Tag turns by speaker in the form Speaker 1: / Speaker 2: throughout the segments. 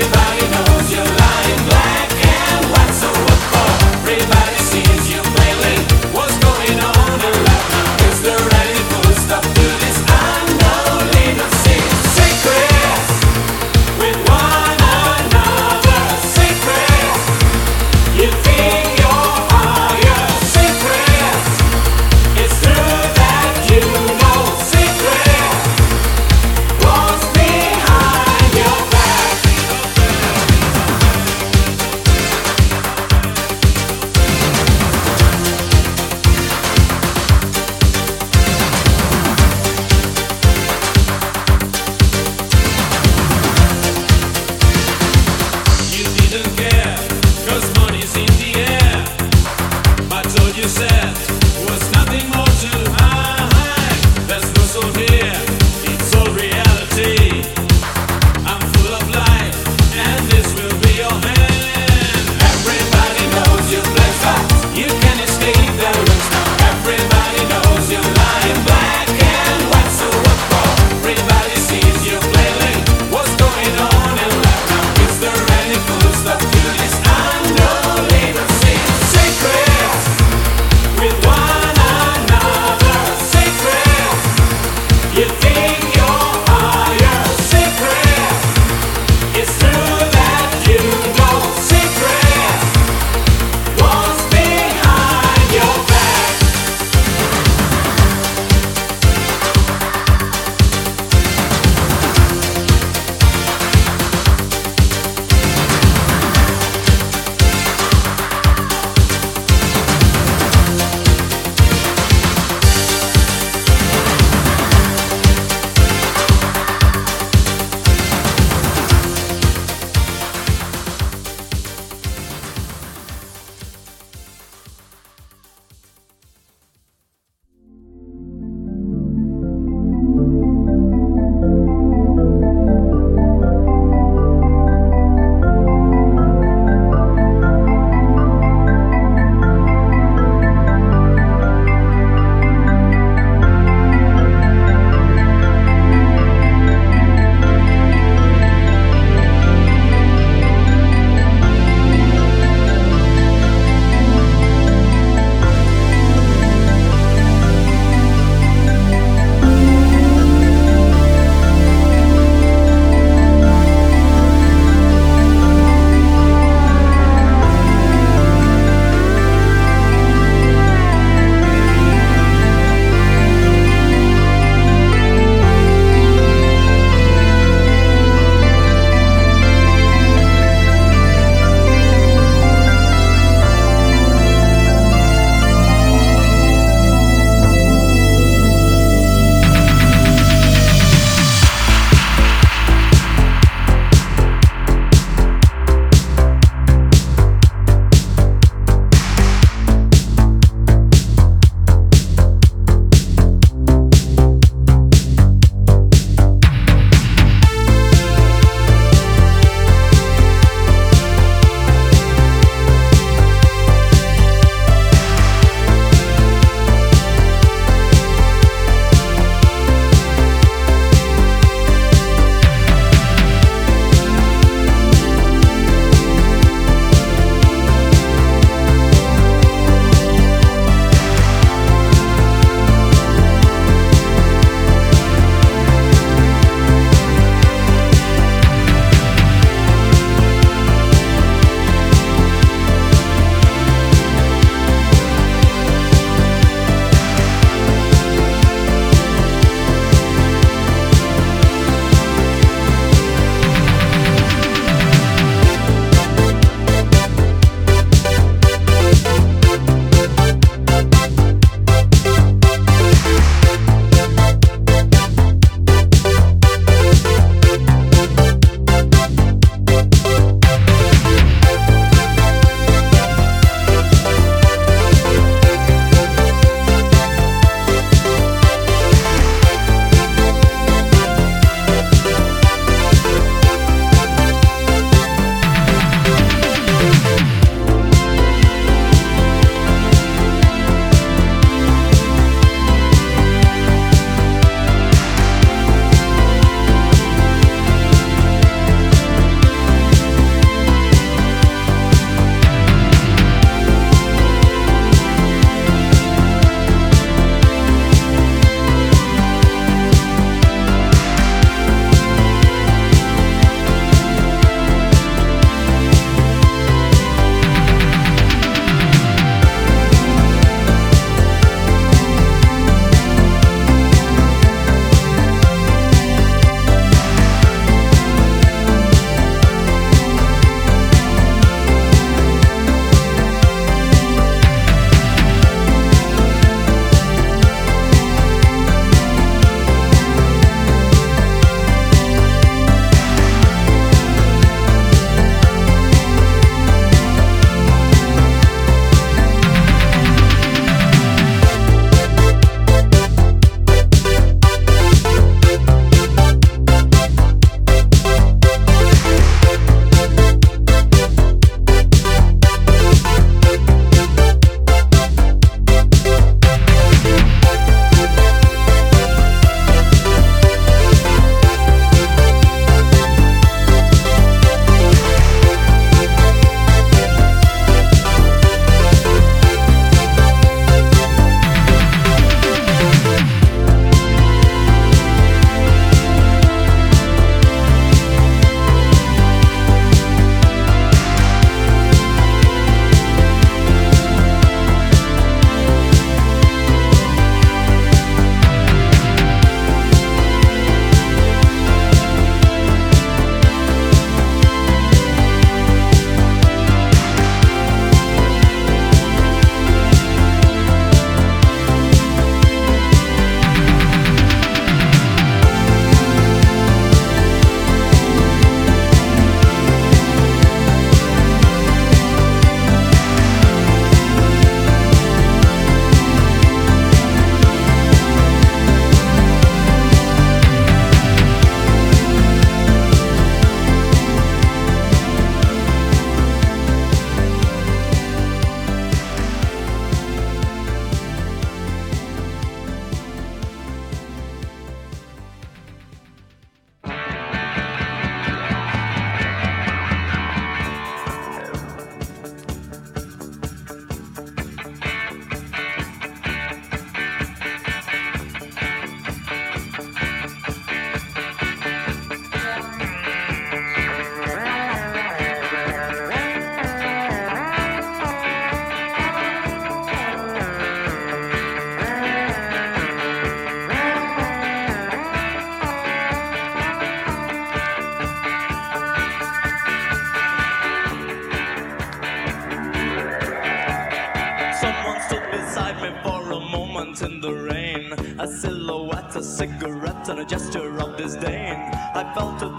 Speaker 1: Everybody knows.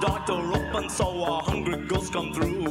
Speaker 2: doctor open so our hungry ghosts come through.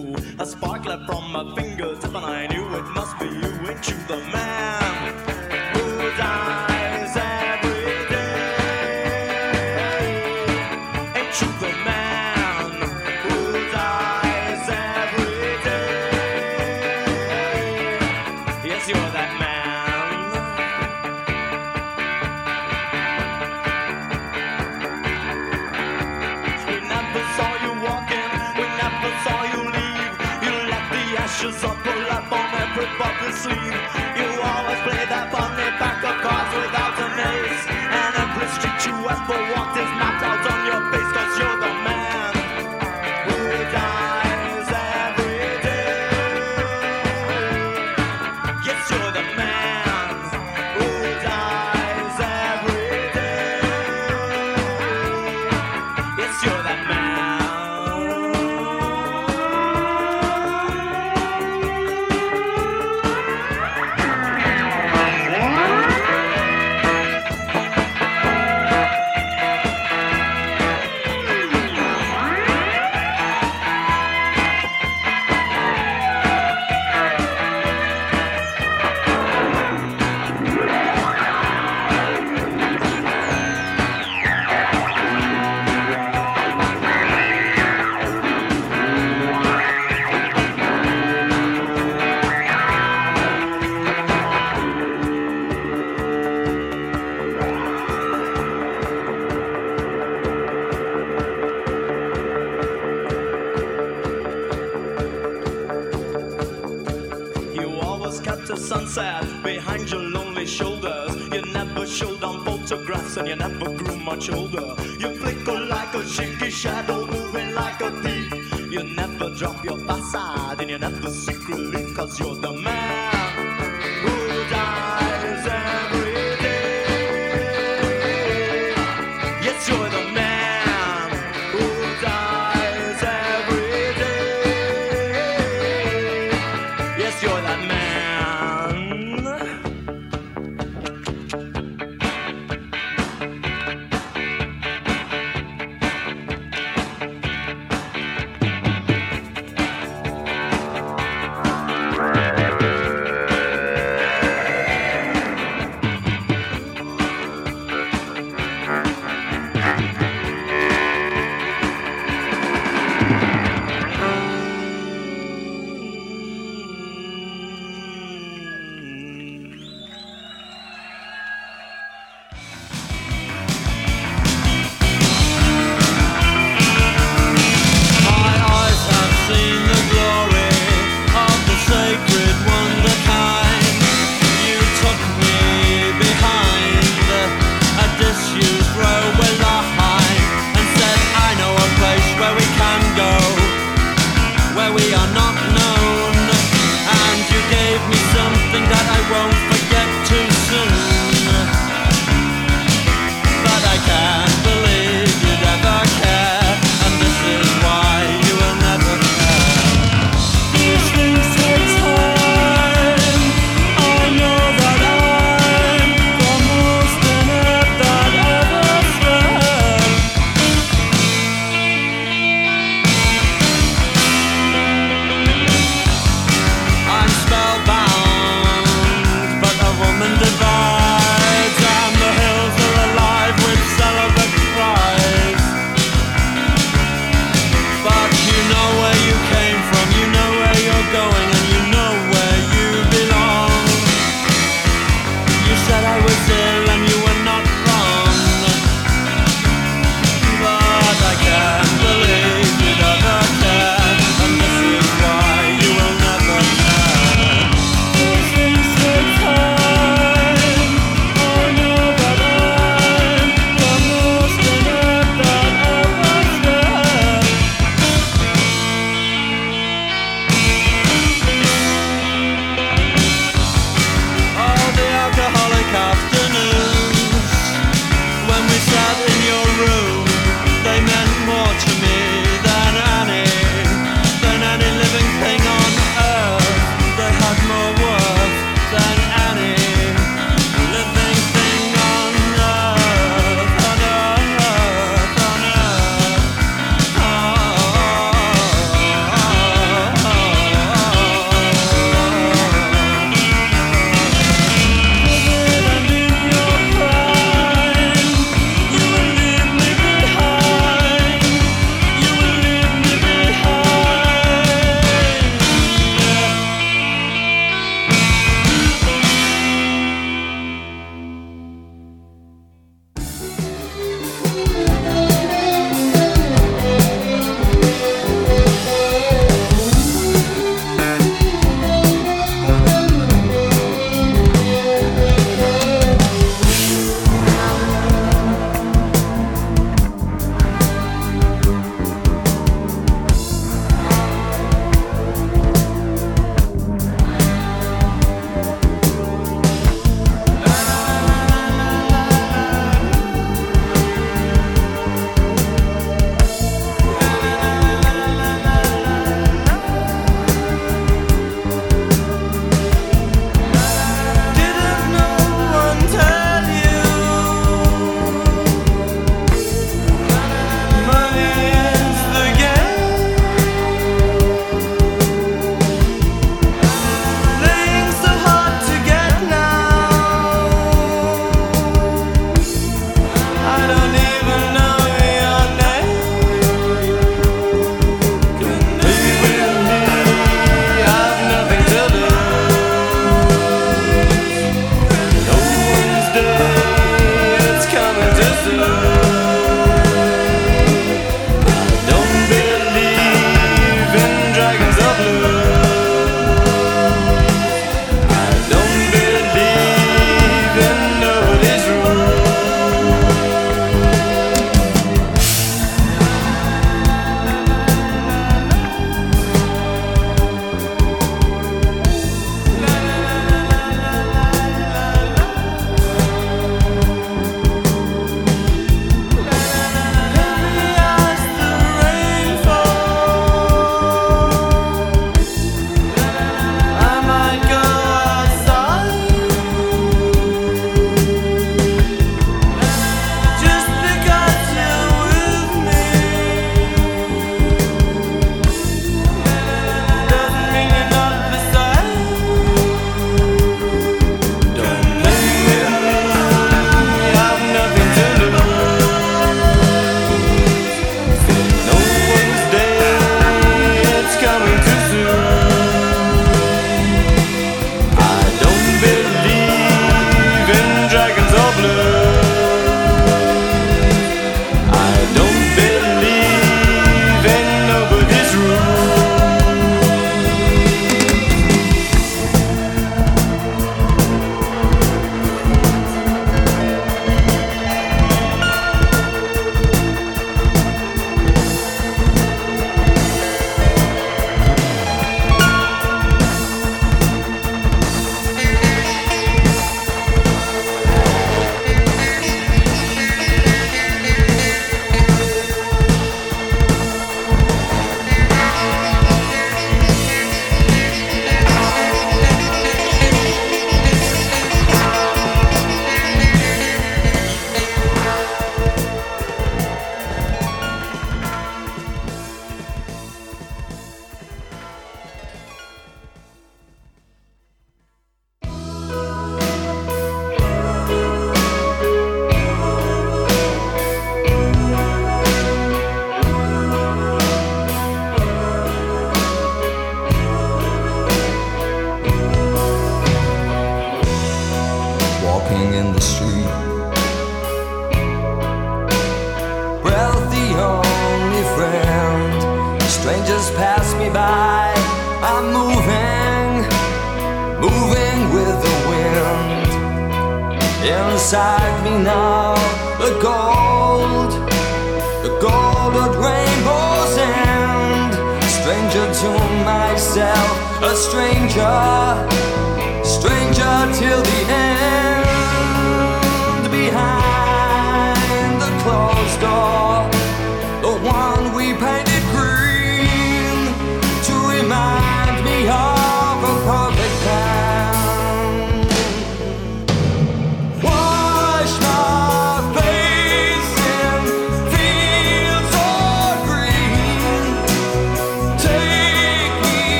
Speaker 2: yours, the man.